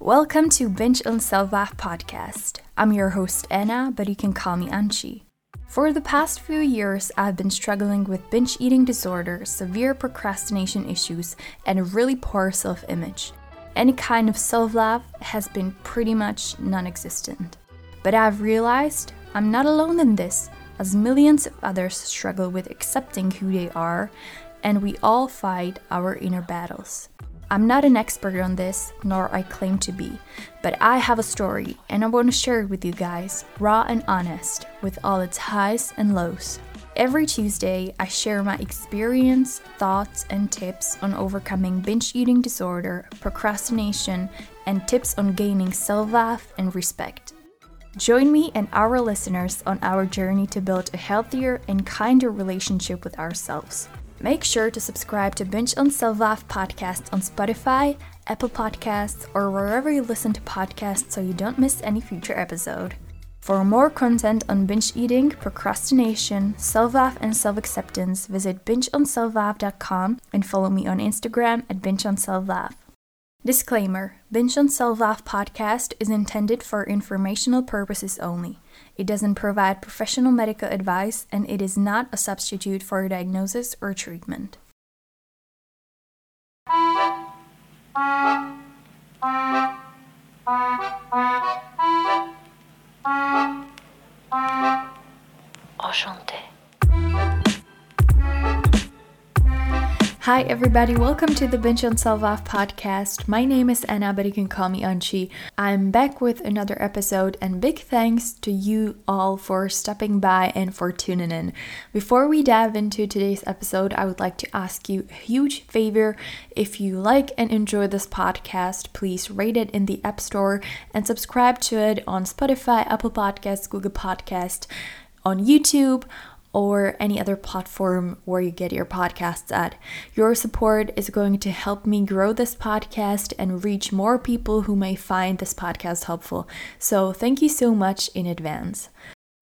Welcome to Binge on Self Love podcast. I'm your host Anna, but you can call me Anchi. For the past few years, I've been struggling with binge eating disorder, severe procrastination issues, and a really poor self image. Any kind of self love has been pretty much non existent. But I've realized I'm not alone in this, as millions of others struggle with accepting who they are, and we all fight our inner battles. I'm not an expert on this, nor I claim to be, but I have a story and I want to share it with you guys, raw and honest, with all its highs and lows. Every Tuesday, I share my experience, thoughts, and tips on overcoming binge eating disorder, procrastination, and tips on gaining self worth and respect. Join me and our listeners on our journey to build a healthier and kinder relationship with ourselves. Make sure to subscribe to Binge on Self Love podcast on Spotify, Apple Podcasts, or wherever you listen to podcasts so you don't miss any future episode. For more content on binge eating, procrastination, self-love, and self-acceptance, visit bingeonselflove.com and follow me on Instagram at bingeonselflove. Disclaimer Binge on Self Love podcast is intended for informational purposes only. It doesn't provide professional medical advice and it is not a substitute for a diagnosis or treatment. Hi, everybody. Welcome to the Binge on Self Love podcast. My name is Anna, but you can call me Anchi. I'm back with another episode, and big thanks to you all for stopping by and for tuning in. Before we dive into today's episode, I would like to ask you a huge favor. If you like and enjoy this podcast, please rate it in the App Store and subscribe to it on Spotify, Apple Podcasts, Google Podcast, on YouTube or any other platform where you get your podcasts at. Your support is going to help me grow this podcast and reach more people who may find this podcast helpful. So, thank you so much in advance.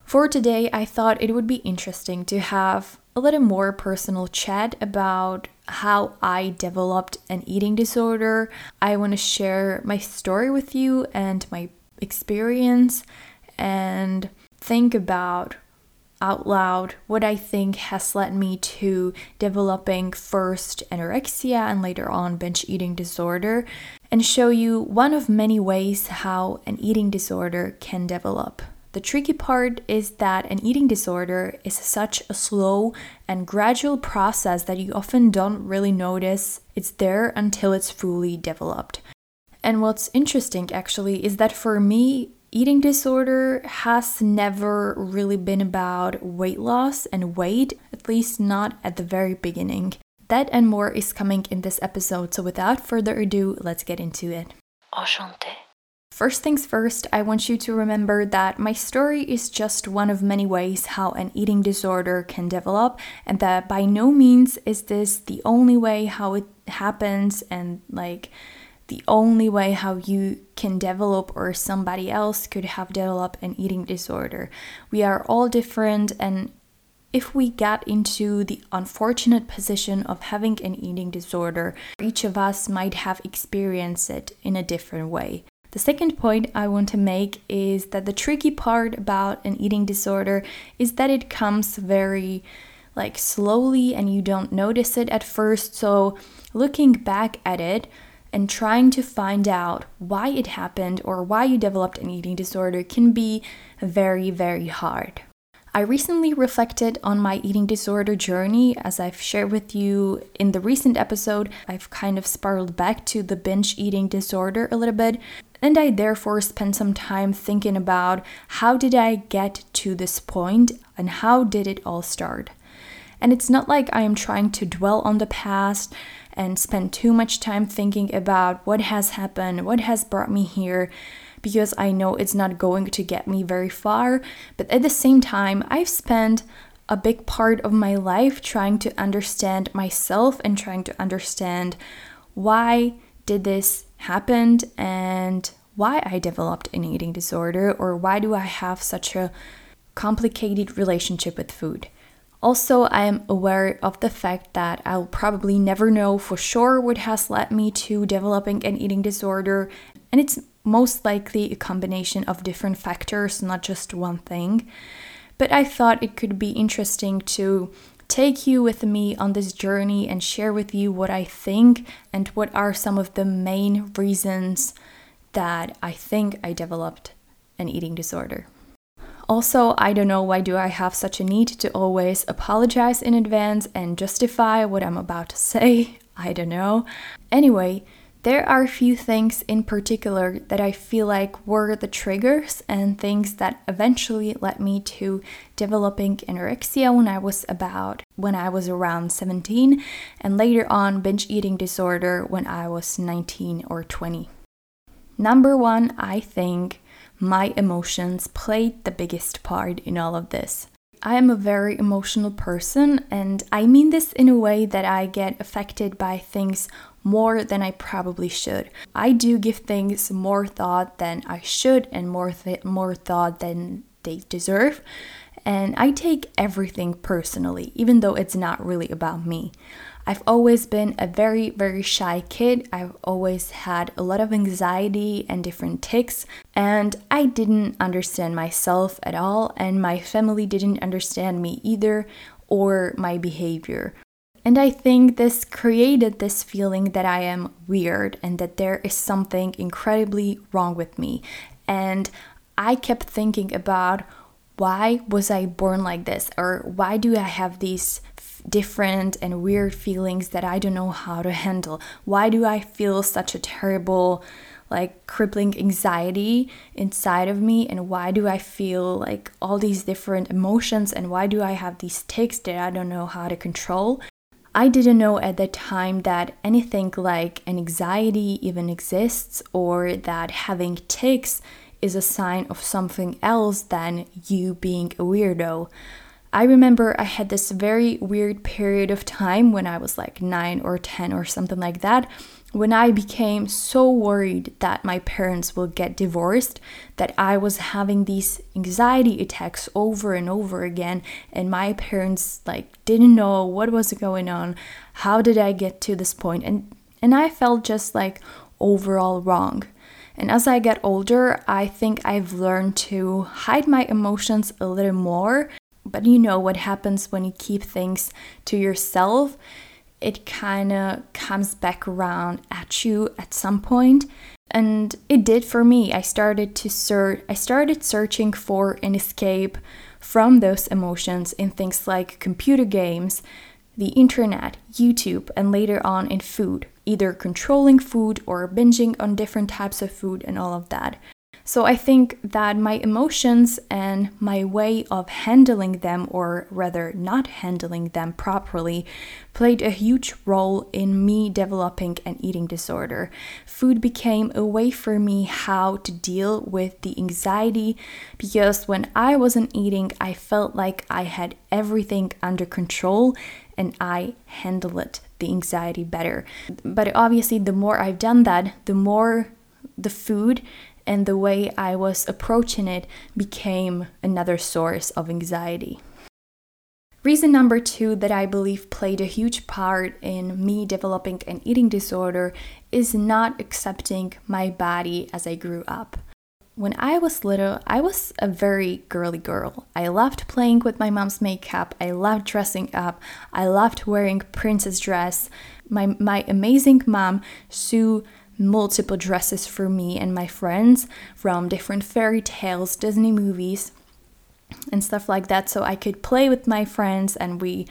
For today, I thought it would be interesting to have a little more personal chat about how I developed an eating disorder. I want to share my story with you and my experience and think about out loud what I think has led me to developing first anorexia and later on binge eating disorder, and show you one of many ways how an eating disorder can develop. The tricky part is that an eating disorder is such a slow and gradual process that you often don't really notice it's there until it's fully developed. And what's interesting actually is that for me, eating disorder has never really been about weight loss and weight, at least not at the very beginning. That and more is coming in this episode, so without further ado, let's get into it. Enchanté. First things first, I want you to remember that my story is just one of many ways how an eating disorder can develop, and that by no means is this the only way how it happens, and like the only way how you can develop or somebody else could have developed an eating disorder. We are all different and if we get into the unfortunate position of having an eating disorder, each of us might have experienced it in a different way. The second point I want to make is that the tricky part about an eating disorder is that it comes very like slowly and you don't notice it at first. So, looking back at it, and trying to find out why it happened or why you developed an eating disorder can be very, very hard. I recently reflected on my eating disorder journey as I've shared with you in the recent episode. I've kind of spiraled back to the binge eating disorder a little bit, and I therefore spent some time thinking about how did I get to this point and how did it all start. And it's not like I am trying to dwell on the past and spend too much time thinking about what has happened, what has brought me here, because I know it's not going to get me very far. But at the same time, I've spent a big part of my life trying to understand myself and trying to understand why did this happen and why I developed an eating disorder or why do I have such a complicated relationship with food. Also, I am aware of the fact that I'll probably never know for sure what has led me to developing an eating disorder. and it's most likely a combination of different factors, not just one thing. But I thought it could be interesting to take you with me on this journey and share with you what I think and what are some of the main reasons that I think I developed an eating disorder. Also, I don't know why do I have such a need to always apologize in advance and justify what I'm about to say. I don't know. Anyway, there are a few things in particular that I feel like were the triggers and things that eventually led me to developing anorexia when I was about when I was around 17 and later on binge eating disorder when I was 19 or 20. Number 1, I think my emotions played the biggest part in all of this. I am a very emotional person, and I mean this in a way that I get affected by things more than I probably should. I do give things more thought than I should and more th- more thought than they deserve. And I take everything personally, even though it's not really about me. I've always been a very, very shy kid. I've always had a lot of anxiety and different tics, and I didn't understand myself at all, and my family didn't understand me either or my behavior. And I think this created this feeling that I am weird and that there is something incredibly wrong with me. And I kept thinking about why was I born like this? Or why do I have these different and weird feelings that I don't know how to handle? Why do I feel such a terrible, like crippling anxiety inside of me? And why do I feel like all these different emotions? And why do I have these tics that I don't know how to control? I didn't know at the time that anything like an anxiety even exists or that having tics is a sign of something else than you being a weirdo. I remember I had this very weird period of time when I was like 9 or 10 or something like that, when I became so worried that my parents will get divorced that I was having these anxiety attacks over and over again and my parents like didn't know what was going on. How did I get to this point? And and I felt just like overall wrong. And as I get older, I think I've learned to hide my emotions a little more but you know what happens when you keep things to yourself? It kind of comes back around at you at some. And it did for me. I started to search I started searching for an escape from those emotions in things like computer games, the internet, YouTube, and later on in food, either controlling food or binging on different types of food and all of that. So I think that my emotions and my way of handling them, or rather not handling them properly, played a huge role in me developing an eating disorder. Food became a way for me how to deal with the anxiety because when I wasn't eating, I felt like I had everything under control and I handle it the anxiety better. But obviously, the more I've done that, the more the food and the way I was approaching it became another source of anxiety. Reason number two that I believe played a huge part in me developing an eating disorder is not accepting my body as I grew up. When I was little, I was a very girly girl. I loved playing with my mom's makeup. I loved dressing up. I loved wearing princess dress. My my amazing mom, Sue, multiple dresses for me and my friends from different fairy tales, Disney movies, and stuff like that. So I could play with my friends and we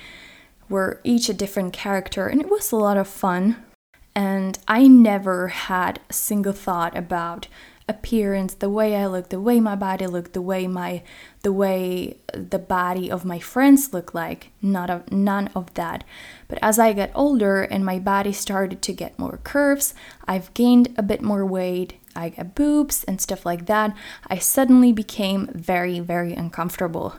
were each a different character, and it was a lot of fun. And I never had a single thought about appearance, the way I look, the way my body looked, the way my the way uh, the body of my friends look like. Not of none of that. But as I got older and my body started to get more curves, I've gained a bit more weight. I got boobs and stuff like that. I suddenly became very, very uncomfortable.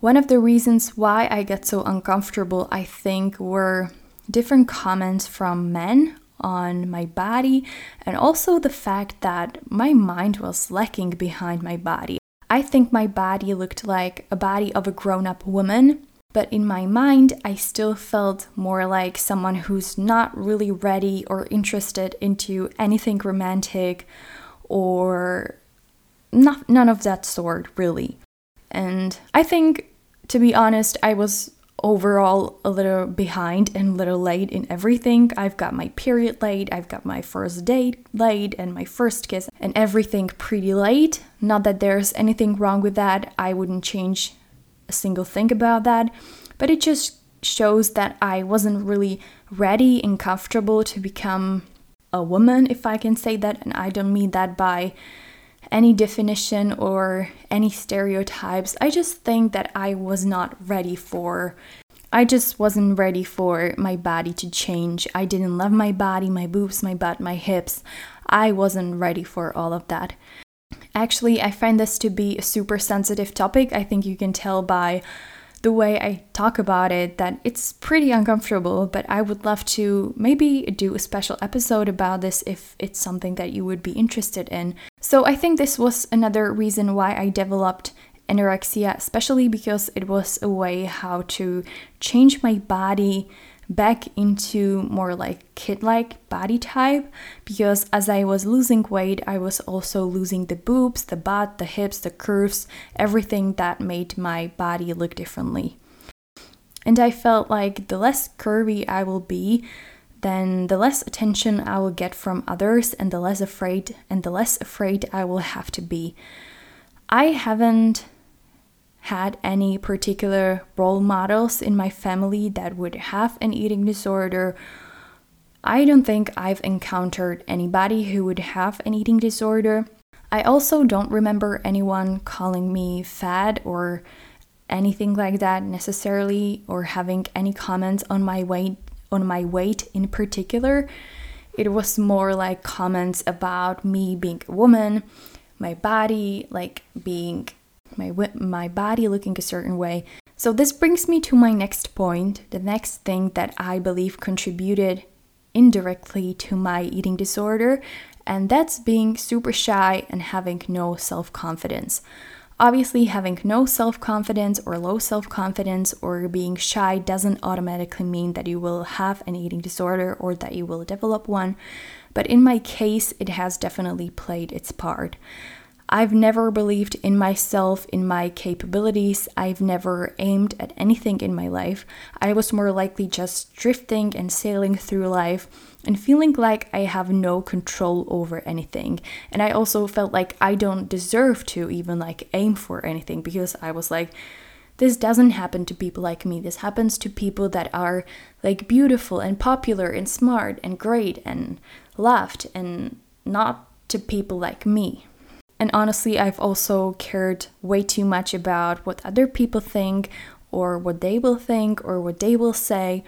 One of the reasons why I get so uncomfortable, I think, were different comments from men on my body, and also the fact that my mind was lacking behind my body. I think my body looked like a body of a grown up woman, But in my mind, I still felt more like someone who's not really ready or interested into anything romantic or not, none of that sort, really. And I think, to be honest, I was overall a little behind and a little late in everything. I've got my period late, I've got my first date late, and my first kiss, and everything pretty late. Not that there's anything wrong with that, I wouldn't change a single thing about that, but it just shows that I wasn't really ready and comfortable to become a woman, if I can say that, and I don't mean that by any definition or any stereotypes. I just think that I was not ready for I just wasn't ready for my body to change. I didn't love my body, my boobs, my butt, my hips. I wasn't ready for all of that. Actually, I find this to be a super sensitive topic. I think you can tell by the way I talk about it that it's pretty uncomfortable, but I would love to maybe do a special episode about this if it's something that you would be interested in. So I think this was another reason why I developed anorexia, especially because it was a way how to change my body back into more like kid like body type because as I was losing weight, I was also losing the boobs, the butt, the hips, the curves, everything that made my body look differently. And I felt like the less curvy I will be, then the less attention I will get from others and the less afraid and the less afraid I will have to be. I haven't had any particular role models in my family that would have an eating disorder. I don't think I've encountered anybody who would have an eating disorder. I also don't remember anyone calling me fat or anything like that necessarily or having any comments on my weight on my weight in particular. It was more like comments about me being a woman, my body, like being my my body looking a certain way. So this brings me to my next point, the next thing that I believe contributed indirectly to my eating disorder, and that's being super shy and having no self-confidence. Obviously, having no self confidence or low self confidence or being shy doesn't automatically mean that you will have an eating disorder or that you will develop one, but in my case, it has definitely played its part. I've never believed in myself, in my capabilities. I've never aimed at anything in my life. I was more likely just drifting and sailing through life and feeling like I have no control over anything. And I also felt like I don't deserve to even like aim for anything because I was like, this doesn't happen to people like me. This happens to people that are like beautiful and popular and smart and great and loved and not to people like me. And honestly, I've also cared way too much about what other people think or what they will think or what they will say.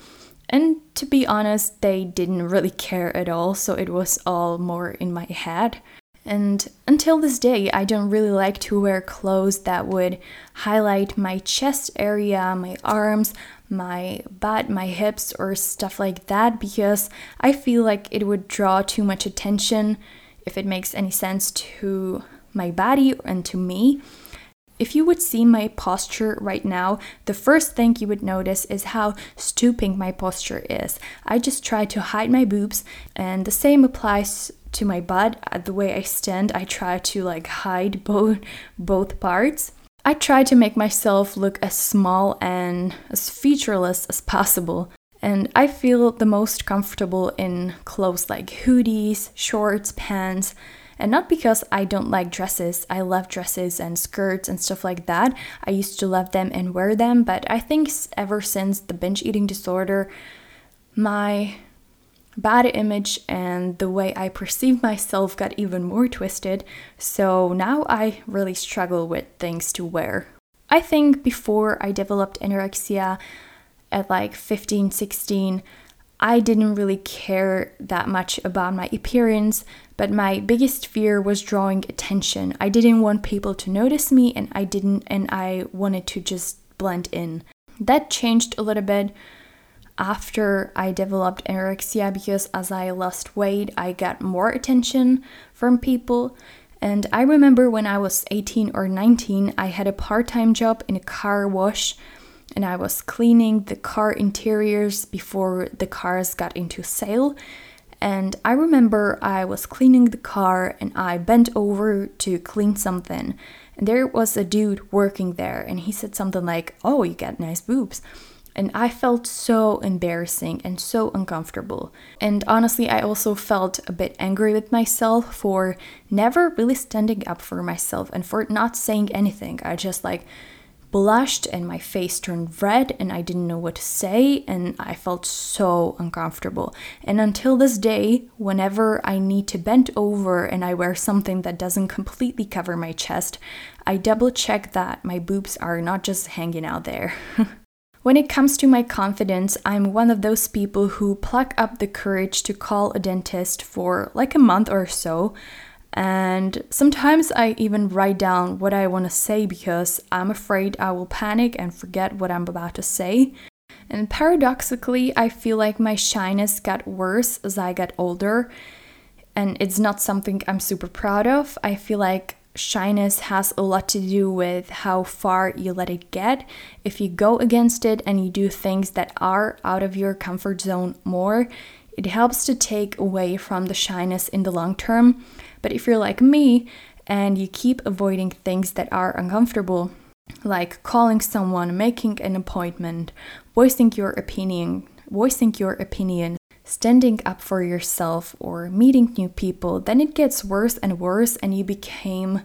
And to be honest, they didn't really care at all, so it was all more in my head. And until this day, I don't really like to wear clothes that would highlight my chest area, my arms, my butt, my hips, or stuff like that because I feel like it would draw too much attention, if it makes any sense, to my body and to me. If you would see my posture right now, the first thing you would notice is how stooping my posture is. I just try to hide my boobs, and the same applies to my butt. Uh, the way I stand, I try to like hide both both parts. I try to make myself look as small and as featureless as possible. And I feel the most comfortable in clothes like hoodies, shorts, pants, and not because I don't like dresses, I love dresses and skirts and stuff like that. I used to love them and wear them, but I think ever since the binge eating disorder, my bad image and the way I perceive myself got even more twisted. So now I really struggle with things to wear. I think before I developed anorexia at like 15, 16, I didn't really care that much about my appearance, but my biggest fear was drawing attention. I didn't want people to notice me and I didn't and I wanted to just blend in. That changed a little bit after I developed anorexia because as I lost weight, I got more attention from people. And I remember when I was 18 or 19, I had a part time job in a car wash and I was cleaning the car interiors before the cars got into sale. And I remember I was cleaning the car and I bent over to clean something. And there was a dude working there, and he said something like, Oh, you got nice boobs. And I felt so embarrassing and so uncomfortable. And honestly, I also felt a bit angry with myself for never really standing up for myself and for not saying anything. I just like blushed and my face turned red and I didn't know what to say and I felt so uncomfortable. And until this day, whenever I need to bend over and I wear something that doesn't completely cover my chest, I double check that my boobs are not just hanging out there. When it comes to my confidence, I'm one of those people who pluck up the courage to call a dentist for like a month or so. And sometimes I even write down what I want to say because I'm afraid I will panic and forget what I'm about to say. And paradoxically, I feel like my shyness got worse as I got older. And it's not something I'm super proud of. I feel like shyness has a lot to do with how far you let it get. If you go against it and you do things that are out of your comfort zone more, it helps to take away from the shyness in the long term. But if you're like me and you keep avoiding things that are uncomfortable, like calling someone, making an appointment, voicing your opinion, voicing your opinion, standing up for yourself or meeting new people, then it gets worse and worse, and you became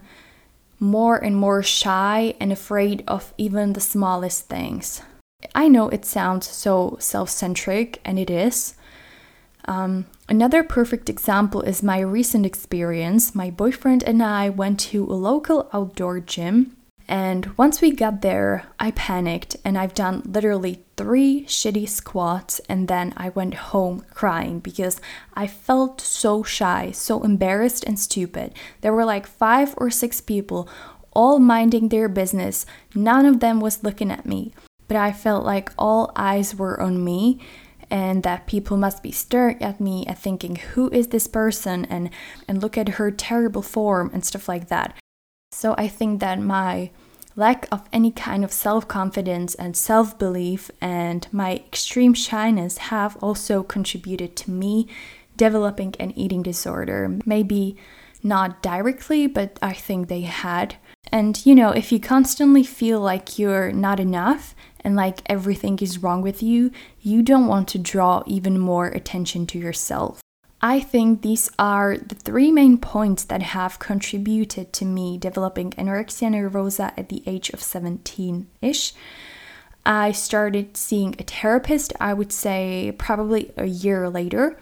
more and more shy and afraid of even the smallest things. I know it sounds so self centric, and it is. Um, another perfect example is my recent experience. My boyfriend and I went to a local outdoor gym and once we got there, I panicked and I've done literally three shitty squats and then I went home crying because I felt so shy, so embarrassed and stupid. There were like five or six people all minding their business. None of them was looking at me, but I felt like all eyes were on me and that people must be staring at me and thinking who is this person and and look at her terrible form and stuff like that so I think that my lack of any kind of self confidence and self belief and my extreme shyness have also contributed to me developing an eating disorder. Maybe not directly, but I think they had. And you know, if you constantly feel like you're not enough and like everything is wrong with you, you don't want to draw even more attention to yourself. I think these are the three main points that have contributed to me developing anorexia nervosa at the age of 17 ish. I started seeing a therapist, I would say probably a year later,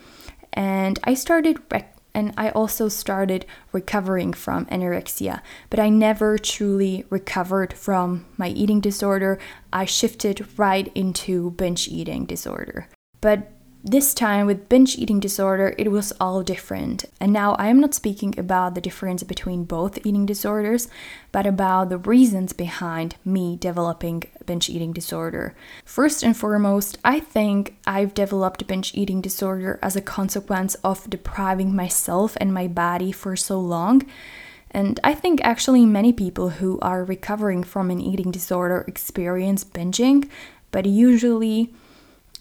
and I started rec- and I also started recovering from anorexia, but I never truly recovered from my eating disorder. I shifted right into binge eating disorder. But this time with binge eating disorder, it was all different. And now I am not speaking about the difference between both eating disorders, but about the reasons behind me developing binge eating disorder. First and foremost, I think I've developed binge eating disorder as a consequence of depriving myself and my body for so long. And I think actually many people who are recovering from an eating disorder experience binging, but usually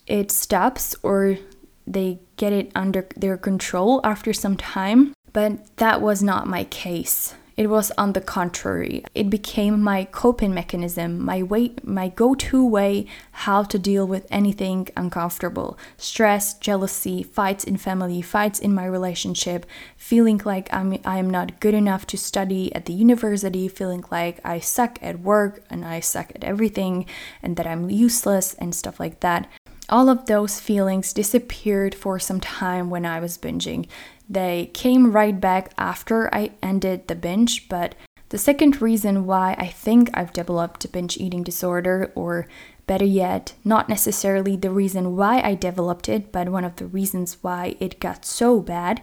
it stops or they get it under their control after some time. But that was not my case. It was on the contrary. It became my coping mechanism, my way my go-to way how to deal with anything uncomfortable. Stress, jealousy, fights in family, fights in my relationship, feeling like I'm I am not good enough to study at the university, feeling like I suck at work and I suck at everything and that I'm useless and stuff like that all of those feelings disappeared for some time when I was binging. They came right back after I ended the binge, but the second reason why I think I've developed a binge eating disorder, or better yet, not necessarily the reason why I developed it, but one of the reasons why it got so bad,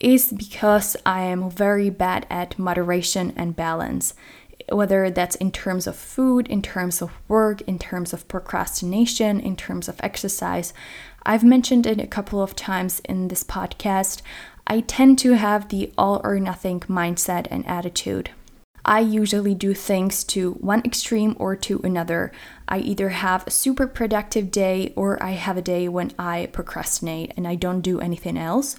is because I am very bad at moderation and balance whether that's in terms of food, in terms of work, in terms of procrastination, in terms of exercise. I've mentioned it a couple of times in this podcast. I tend to have the all or nothing mindset and attitude. I usually do things to one extreme or to another. I either have a super productive day or I have a day when I procrastinate and I don't do anything else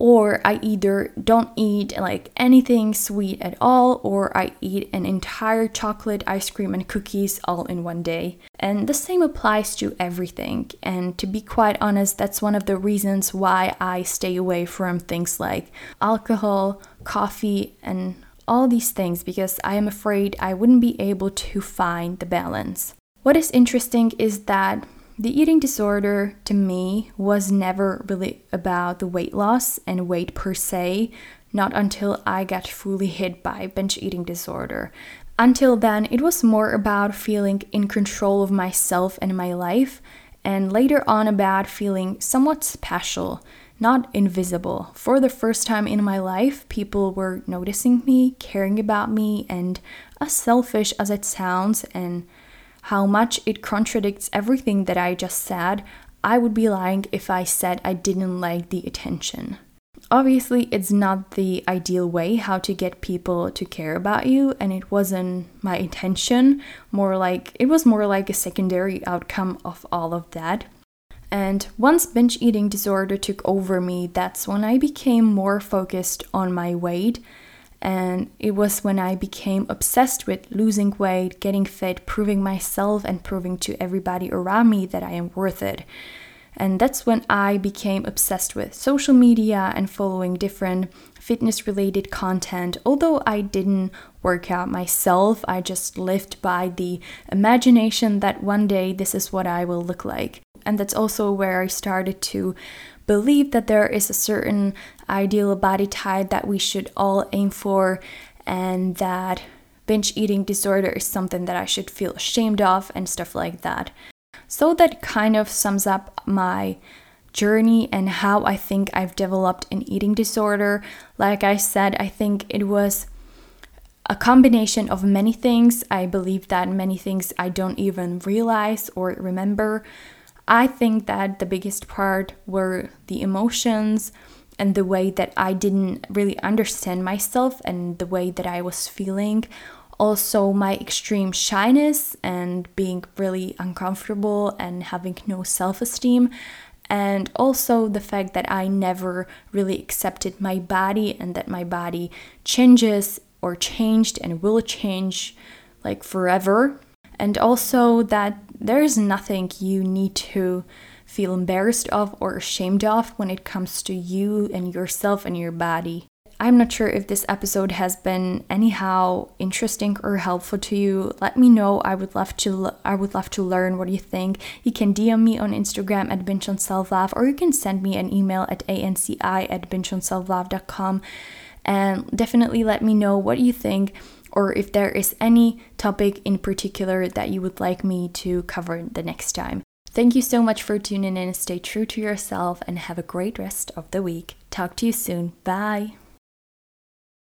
or I either don't eat like anything sweet at all, or I eat an entire chocolate ice cream and cookies all in one day. And the same applies to everything. And to be quite honest, that's one of the reasons why I stay away from things like alcohol, coffee, and all these things because I am afraid I wouldn't be able to find the balance. What is interesting is that the eating disorder to me was never really about the weight loss and weight per se, not until I got fully hit by binge eating disorder. Until then, it was more about feeling in control of myself and my life, and later on about feeling somewhat special, not invisible. For the first time in my life, people were noticing me, caring about me, and as selfish as it sounds, and how much it contradicts everything that I just said, I would be lying if I said I didn't like the attention. Obviously, it's not the ideal way how to get people to care about you, and it wasn't my intention. More like it was more like a secondary outcome of all of that. And once binge eating disorder took over me, that's when I became more focused on my weight and it was when I became obsessed with losing weight, getting fit, proving myself, and proving to everybody around me that I am worth it. And that's when I became obsessed with social media and following different fitness related content. Although I didn't work out myself, I just lived by the imagination that one day this is what I will look like. And that's also where I started to believe that there is a certain ideal body type that we should all aim for, and that binge eating disorder is something that I should feel ashamed of, and stuff like that. So that kind of sums up my journey and how I think I've developed an eating disorder. Like I said, I think it was a combination of many things. I believe that many things I don't even realize or remember. I think that the biggest part were the emotions and the way that I didn't really understand myself and the way that I was feeling. Also, my extreme shyness and being really uncomfortable and having no self esteem. And also the fact that I never really accepted my body and that my body changes or changed and will change like forever. And also that there is nothing you need to feel embarrassed of or ashamed of when it comes to you and yourself and your body. I'm not sure if this episode has been anyhow interesting or helpful to you. Let me know. I would love to I would love to learn what you think. You can DM me on Instagram at binge love or you can send me an email at anci at bingeonselflove.com and definitely let me know what you think or if there is any topic in particular that you would like me to cover the next time. Thank you so much for tuning in. Stay true to yourself and have a great rest of the week. Talk to you soon. Bye.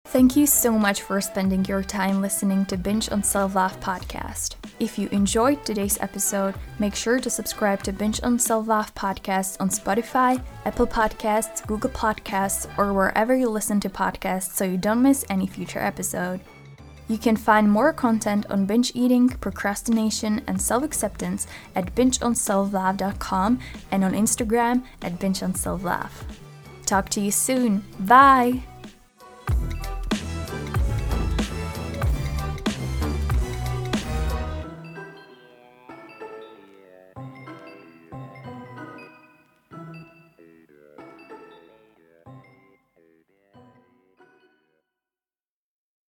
Thank you so much for spending your time listening to Binge on Self Love podcast. If you enjoyed today's episode, make sure to subscribe to Binge on Self Love podcast on Spotify, Apple Podcasts, Google Podcasts, or wherever you listen to podcasts so you don't miss any future episode. You can find more content on binge eating, procrastination, and self acceptance at bingeonselflove.com and on Instagram at bingeonselflove. Talk to you soon. Bye!